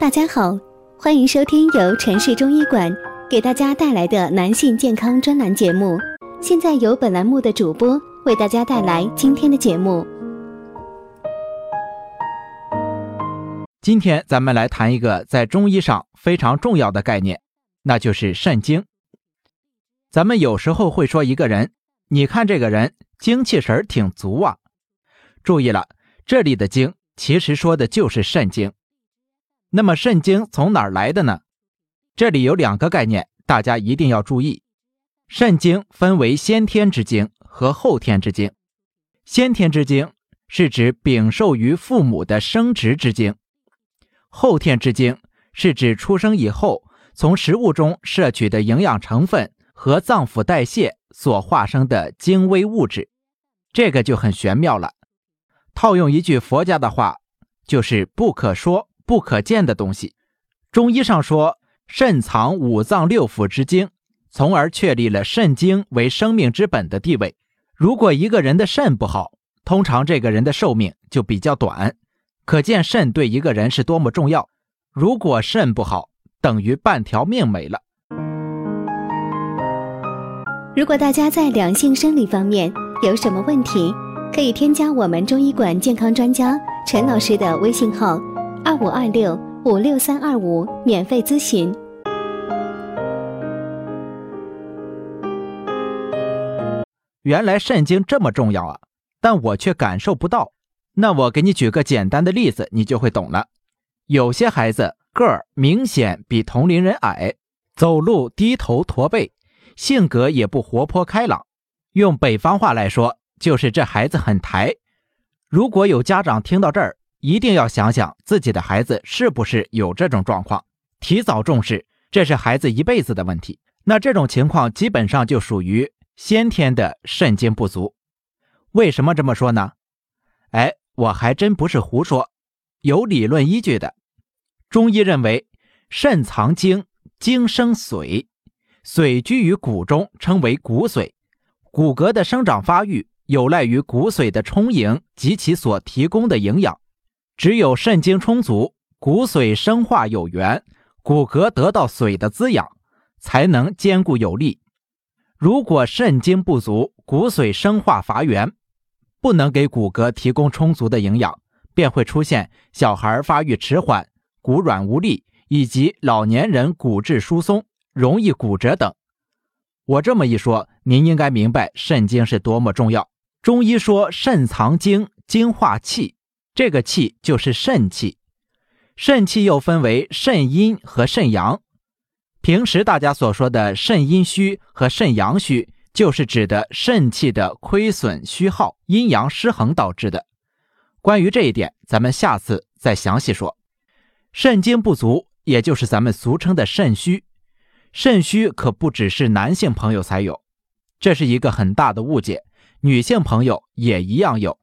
大家好，欢迎收听由城市中医馆给大家带来的男性健康专栏节目。现在由本栏目的主播为大家带来今天的节目。今天咱们来谈一个在中医上非常重要的概念，那就是肾精。咱们有时候会说一个人，你看这个人精气神儿挺足啊。注意了，这里的精其实说的就是肾精。那么肾精从哪儿来的呢？这里有两个概念，大家一定要注意。肾精分为先天之精和后天之精。先天之精是指禀受于父母的生殖之精。后天之精是指出生以后从食物中摄取的营养成分和脏腑代谢所化生的精微物质，这个就很玄妙了。套用一句佛家的话，就是不可说、不可见的东西。中医上说，肾藏五脏六腑之精，从而确立了肾精为生命之本的地位。如果一个人的肾不好，通常这个人的寿命就比较短。可见肾对一个人是多么重要。如果肾不好，等于半条命没了。如果大家在两性生理方面有什么问题，可以添加我们中医馆健康专家陈老师的微信号：二五二六五六三二五，免费咨询。原来肾经这么重要啊，但我却感受不到。那我给你举个简单的例子，你就会懂了。有些孩子个儿明显比同龄人矮，走路低头驼背，性格也不活泼开朗。用北方话来说，就是这孩子很抬。如果有家长听到这儿，一定要想想自己的孩子是不是有这种状况，提早重视，这是孩子一辈子的问题。那这种情况基本上就属于先天的肾精不足。为什么这么说呢？哎。我还真不是胡说，有理论依据的。中医认为，肾藏精，精生髓，髓居于骨中，称为骨髓。骨骼的生长发育有赖于骨髓的充盈及其所提供的营养。只有肾精充足，骨髓生化有源，骨骼得到髓的滋养，才能坚固有力。如果肾精不足，骨髓生化乏源。不能给骨骼提供充足的营养，便会出现小孩发育迟缓、骨软无力，以及老年人骨质疏松、容易骨折等。我这么一说，您应该明白肾精是多么重要。中医说肾藏精，精化气，这个气就是肾气。肾气又分为肾阴和肾阳。平时大家所说的肾阴虚和肾阳虚。就是指的肾气的亏损虚耗、阴阳失衡导致的。关于这一点，咱们下次再详细说。肾精不足，也就是咱们俗称的肾虚。肾虚可不只是男性朋友才有，这是一个很大的误解。女性朋友也一样有。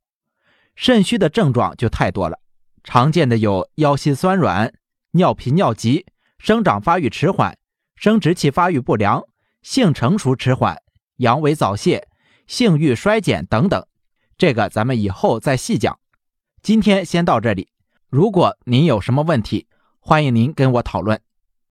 肾虚的症状就太多了，常见的有腰膝酸软、尿频尿急、生长发育迟缓、生殖器发育不良、性成熟迟缓。阳痿早泄、性欲衰减等等，这个咱们以后再细讲。今天先到这里。如果您有什么问题，欢迎您跟我讨论。